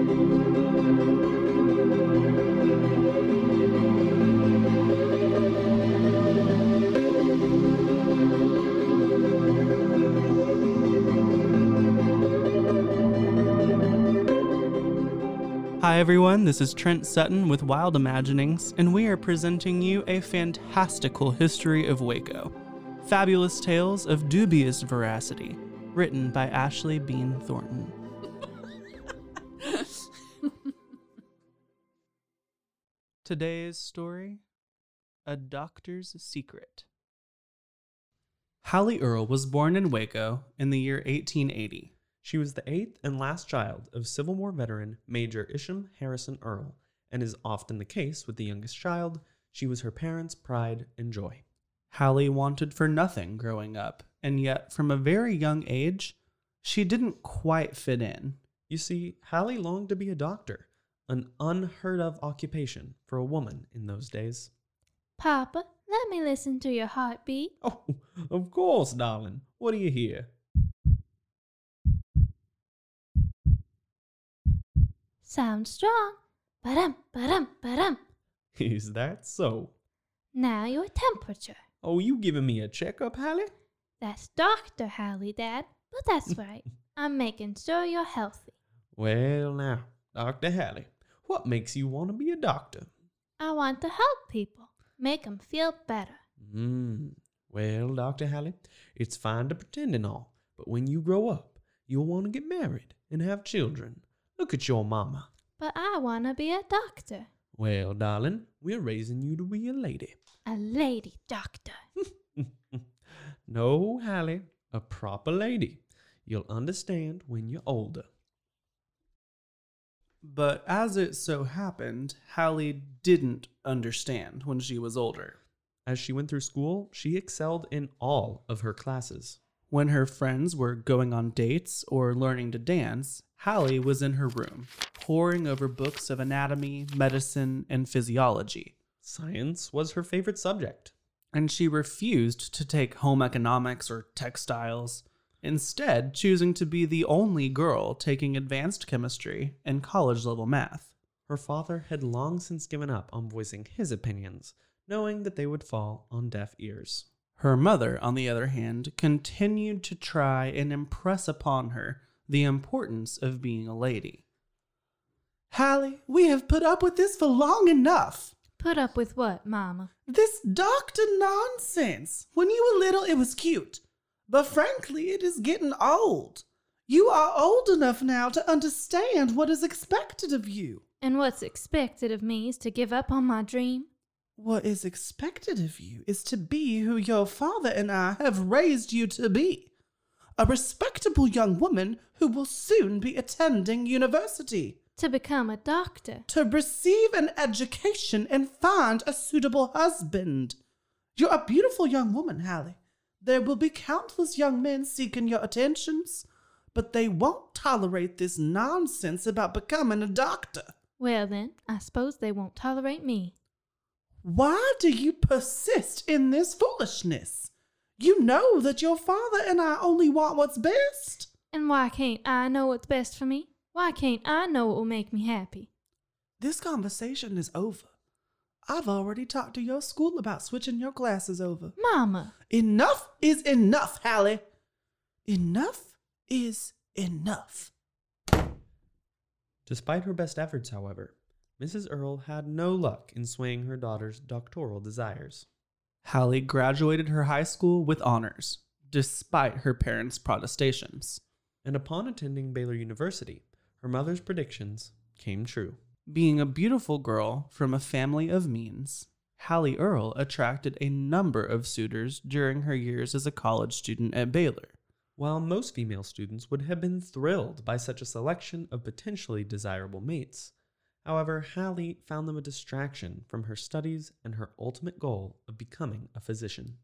Hi, everyone. This is Trent Sutton with Wild Imaginings, and we are presenting you a fantastical history of Waco. Fabulous tales of dubious veracity, written by Ashley Bean Thornton. Today's story A Doctor's Secret. Hallie Earle was born in Waco in the year 1880. She was the eighth and last child of Civil War veteran Major Isham Harrison Earle, and is often the case with the youngest child, she was her parents' pride and joy. Hallie wanted for nothing growing up, and yet from a very young age, she didn't quite fit in. You see, Hallie longed to be a doctor, an unheard of occupation for a woman in those days. Papa, let me listen to your heartbeat. Oh, of course, darling. What do you hear? Sounds strong. Ba-dum, ba-dum, ba-dum. Is that so? Now your temperature. Oh, you giving me a checkup, Hallie? That's Dr. Hallie, Dad. But that's right. I'm making sure you're healthy. Well, now, Dr. Hallie, what makes you want to be a doctor? I want to help people, make 'em feel better. Hmm. Well, Dr. Hallie, it's fine to pretend and all, but when you grow up, you'll want to get married and have children. Look at your mama. But I want to be a doctor. Well, darling, we're raising you to be a lady. A lady doctor. no, Hallie, a proper lady. You'll understand when you're older. But as it so happened, Hallie didn't understand when she was older. As she went through school, she excelled in all of her classes. When her friends were going on dates or learning to dance, Hallie was in her room, poring over books of anatomy, medicine, and physiology. Science was her favorite subject. And she refused to take home economics or textiles, instead, choosing to be the only girl taking advanced chemistry and college level math. Her father had long since given up on voicing his opinions, knowing that they would fall on deaf ears. Her mother, on the other hand, continued to try and impress upon her the importance of being a lady. Hallie, we have put up with this for long enough. Put up with what, Mama? This doctor nonsense. When you were little, it was cute. But frankly, it is getting old. You are old enough now to understand what is expected of you. And what's expected of me is to give up on my dream? What is expected of you is to be who your father and I have raised you to be a respectable young woman who will soon be attending university. To become a doctor. To receive an education and find a suitable husband. You're a beautiful young woman, Hallie. There will be countless young men seeking your attentions, but they won't tolerate this nonsense about becoming a doctor. Well, then, I suppose they won't tolerate me. Why do you persist in this foolishness? You know that your father and I only want what's best. And why can't I know what's best for me? Why can't I know what will make me happy? This conversation is over. I've already talked to your school about switching your classes over. Mama! Enough is enough, Hallie. Enough is enough. Despite her best efforts, however, Mrs. Earle had no luck in swaying her daughter's doctoral desires. Hallie graduated her high school with honors, despite her parents' protestations. And upon attending Baylor University, her mother's predictions came true. Being a beautiful girl from a family of means, Hallie Earle attracted a number of suitors during her years as a college student at Baylor. While most female students would have been thrilled by such a selection of potentially desirable mates, however, Hallie found them a distraction from her studies and her ultimate goal of becoming a physician.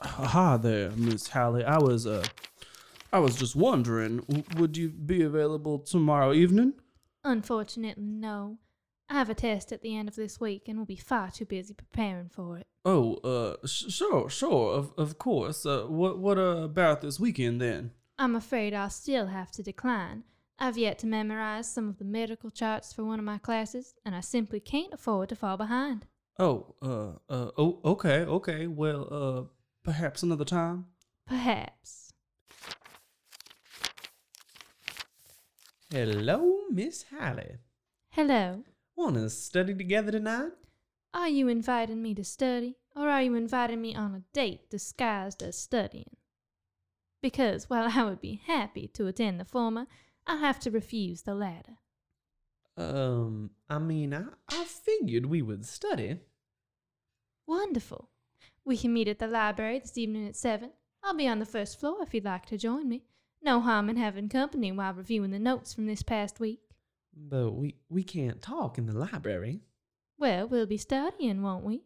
Hi there, Miss Hallie. I was uh I was just wondering, would you be available tomorrow evening? Unfortunately, no. I have a test at the end of this week and will be far too busy preparing for it. Oh, uh, sh- sure, sure, of of course. Uh, what what uh, about this weekend then? I'm afraid I'll still have to decline. I've yet to memorize some of the medical charts for one of my classes, and I simply can't afford to fall behind. Oh, uh, uh, oh, okay, okay. Well, uh, perhaps another time. Perhaps. Hello, Miss Hallie. Hello. Want to study together tonight? Are you inviting me to study, or are you inviting me on a date disguised as studying? Because while I would be happy to attend the former, I'll have to refuse the latter. Um, I mean, I, I figured we would study. Wonderful. We can meet at the library this evening at seven. I'll be on the first floor if you'd like to join me. No harm in having company while reviewing the notes from this past week. But we, we can't talk in the library. Well, we'll be studying, won't we?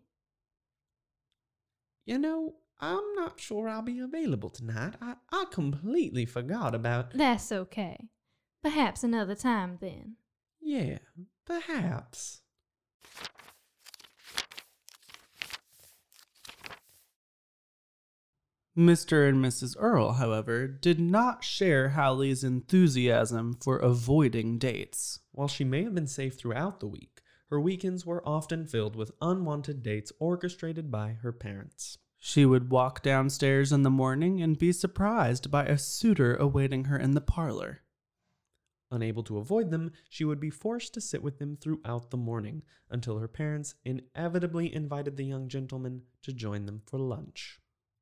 You know, I'm not sure I'll be available tonight. I, I completely forgot about. That's okay. Perhaps another time then. Yeah, perhaps. Mr. and Mrs. Earle, however, did not share Hallie's enthusiasm for avoiding dates. While she may have been safe throughout the week, her weekends were often filled with unwanted dates orchestrated by her parents. She would walk downstairs in the morning and be surprised by a suitor awaiting her in the parlor. Unable to avoid them, she would be forced to sit with them throughout the morning until her parents inevitably invited the young gentleman to join them for lunch.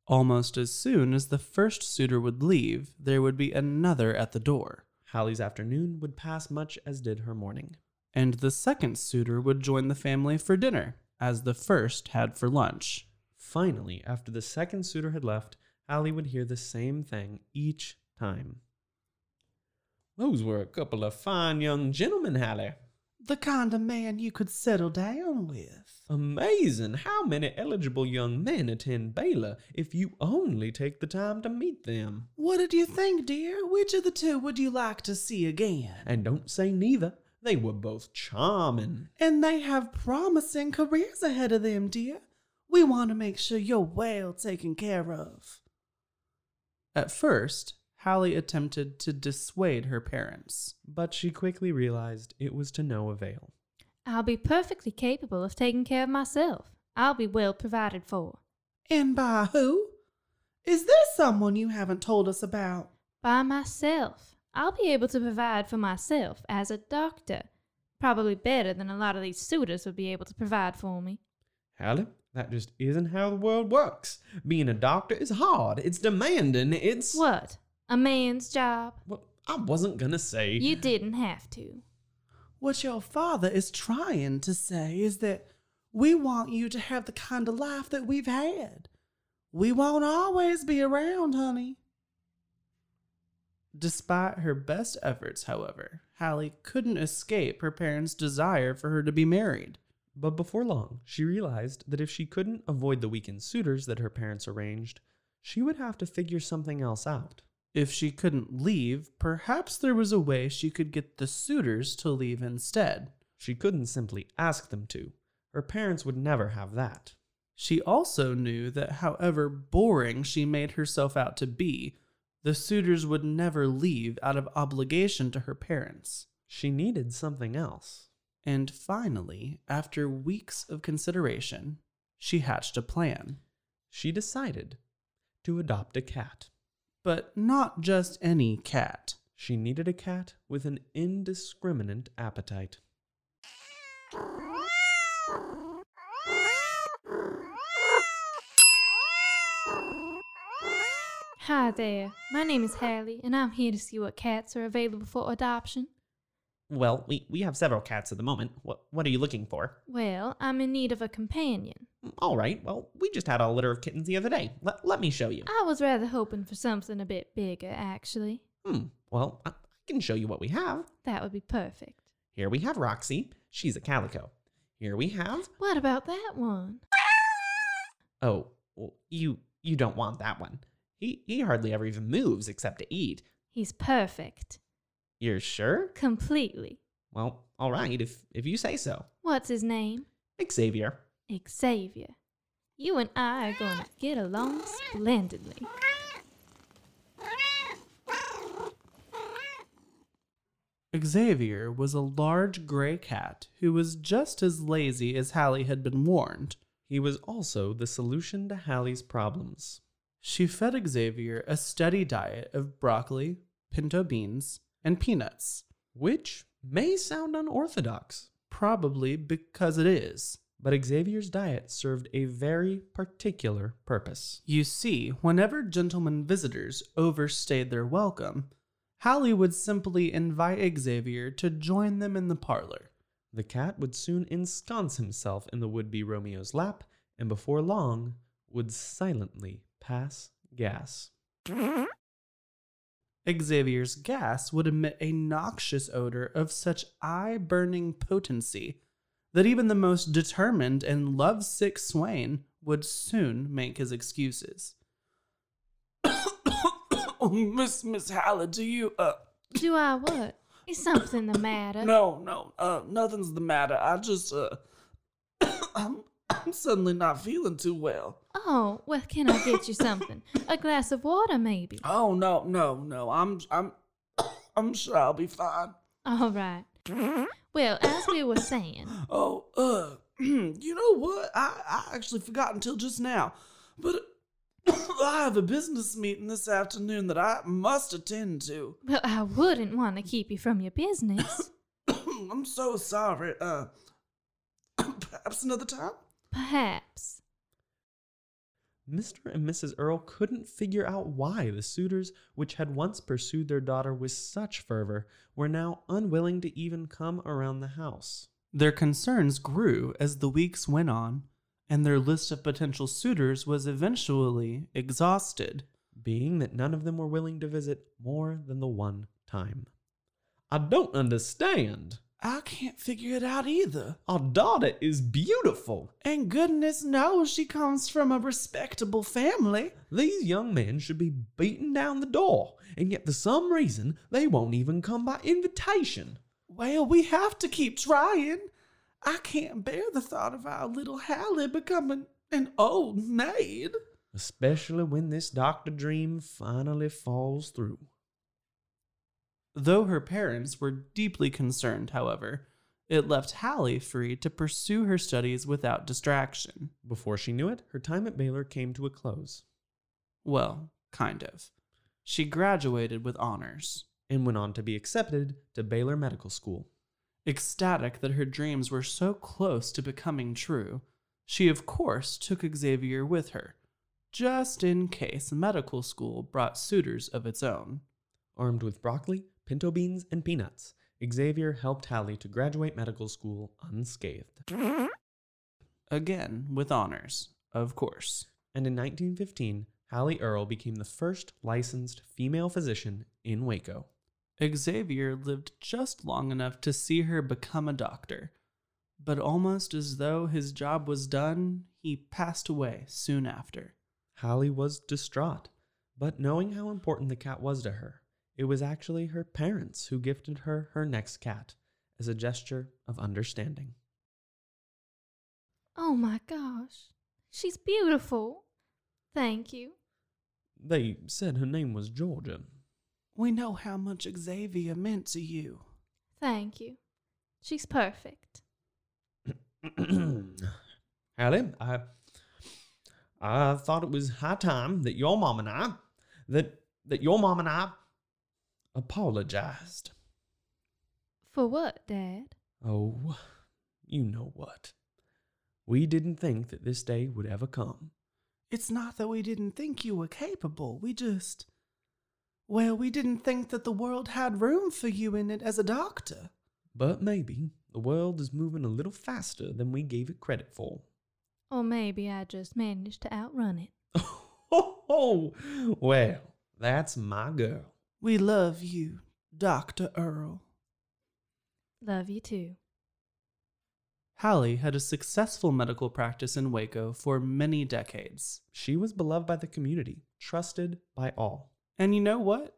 Almost as soon as the first suitor would leave, there would be another at the door, Hallie's afternoon would pass much as did her morning. and the second suitor would join the family for dinner, as the first had for lunch. Finally, after the second suitor had left, Hallie would hear the same thing each time. Those were a couple of fine young gentlemen, Hallie. The kind of man you could settle down with. Amazing how many eligible young men attend Baylor if you only take the time to meet them. What did you think, dear? Which of the two would you like to see again? And don't say neither. They were both charming. And they have promising careers ahead of them, dear. We want to make sure you're well taken care of. At first, Hallie attempted to dissuade her parents. But she quickly realized it was to no avail. I'll be perfectly capable of taking care of myself. I'll be well provided for. And by who? Is there someone you haven't told us about? By myself. I'll be able to provide for myself as a doctor. Probably better than a lot of these suitors would be able to provide for me. Hallie, that just isn't how the world works. Being a doctor is hard, it's demanding, it's. What? A man's job? Well, I wasn't gonna say. You didn't have to. What your father is trying to say is that we want you to have the kind of life that we've had. We won't always be around, honey. Despite her best efforts, however, Hallie couldn't escape her parents' desire for her to be married. But before long, she realized that if she couldn't avoid the weekend suitors that her parents arranged, she would have to figure something else out. If she couldn't leave, perhaps there was a way she could get the suitors to leave instead. She couldn't simply ask them to. Her parents would never have that. She also knew that however boring she made herself out to be, the suitors would never leave out of obligation to her parents. She needed something else. And finally, after weeks of consideration, she hatched a plan. She decided to adopt a cat. But not just any cat. She needed a cat with an indiscriminate appetite. Hi there. My name is Hallie, and I'm here to see what cats are available for adoption. Well, we, we have several cats at the moment. What what are you looking for? Well, I'm in need of a companion. All right, well, we just had a litter of kittens the other day. Let, let me show you. I was rather hoping for something a bit bigger, actually. Hmm, well, I, I can show you what we have. That would be perfect. Here we have Roxy. She's a calico. Here we have. What about that one? Oh, well, you you don't want that one. He he hardly ever even moves except to eat. He's perfect. You're sure? Completely. Well, all right, if if you say so. What's his name? Xavier. Xavier. You and I are going to get along splendidly. Xavier was a large gray cat who was just as lazy as Hallie had been warned. He was also the solution to Hallie's problems. She fed Xavier a steady diet of broccoli, pinto beans, and peanuts, Which may sound unorthodox, probably because it is. But Xavier's diet served a very particular purpose. You see, whenever gentlemen visitors overstayed their welcome, Hallie would simply invite Xavier to join them in the parlor. The cat would soon ensconce himself in the would be Romeo's lap, and before long would silently pass gas. Xavier's gas would emit a noxious odor of such eye burning potency that even the most determined and lovesick swain would soon make his excuses. oh, Miss Miss Hallie, do you uh Do I what? Is something the matter? no no uh nothing's the matter. I just uh I'm I'm suddenly not feeling too well. Oh, well, can I get you something? A glass of water, maybe? Oh no no no I'm I'm I'm sure I'll be fine. All right. Well, as we were saying, Oh, uh, you know what? I, I actually forgot until just now. But I have a business meeting this afternoon that I must attend to. well, I wouldn't want to keep you from your business. I'm so sorry. Uh, perhaps another time? Perhaps. Mr. and Mrs. Earle couldn't figure out why the suitors which had once pursued their daughter with such fervor were now unwilling to even come around the house. Their concerns grew as the weeks went on, and their list of potential suitors was eventually exhausted. being that none of them were willing to visit more than the one time. I don't understand. I can't figure it out either. Our daughter is beautiful. And goodness knows she comes from a respectable family. These young men should be beating down the door, and yet for some reason they won't even come by invitation. Well, we have to keep trying. I can't bear the thought of our little Hallie becoming an old maid. Especially when this doctor dream finally falls through. Though her parents were deeply concerned, however, it left Hallie free to pursue her studies without distraction. Before she knew it, her time at Baylor came to a close, Well, kind of. She graduated with honors. and went on to be accepted to Baylor Medical School. Ecstatic that her dreams were so close to becoming true, she of course took Xavier with her, just in case medical school brought suitors of its own. Armed with broccoli, pinto beans, and peanuts, Xavier helped Hallie to graduate medical school unscathed. Again, with honors, of course. And in 1915, Hallie Earle became the first licensed female physician in Waco. Xavier lived just long enough to see her become a doctor, but almost as though his job was done, he passed away soon after. Hallie was distraught, but knowing how important the cat was to her, it was actually her parents who gifted her her next cat as a gesture of understanding. Oh my gosh. She's beautiful. Thank you. They said her name was Georgia. We know how much Xavier meant to you. Thank you. She's perfect. Hallie, I I thought it was high time that your mom and I that that your mom and I apologized. For what, Dad? Oh, you know what. We didn't think that this day would ever come. It's not that we didn't think you were capable. We just. Well, we didn't think that the world had room for you in it as a doctor. But maybe the world is moving a little faster than we gave it credit for. Or maybe I just managed to outrun it. Oh, well, that's my girl. We love you, Dr. Earle. Love you too. Hallie had a successful medical practice in Waco for many decades. She was beloved by the community, trusted by all. And you know what?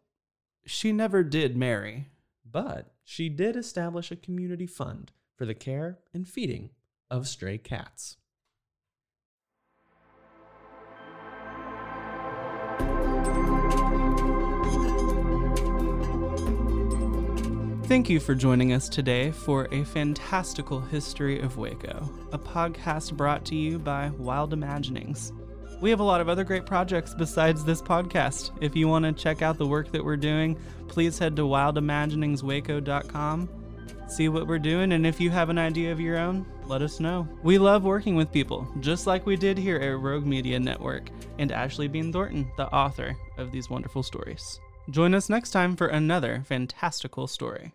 She never did marry. But she did establish a community fund for the care and feeding of stray cats. Thank you for joining us today for a fantastical history of Waco, a podcast brought to you by Wild Imaginings. We have a lot of other great projects besides this podcast. If you want to check out the work that we're doing, please head to wildimaginingswaco.com, see what we're doing, and if you have an idea of your own, let us know. We love working with people, just like we did here at Rogue Media Network, and Ashley Bean Thornton, the author of these wonderful stories. Join us next time for another fantastical story.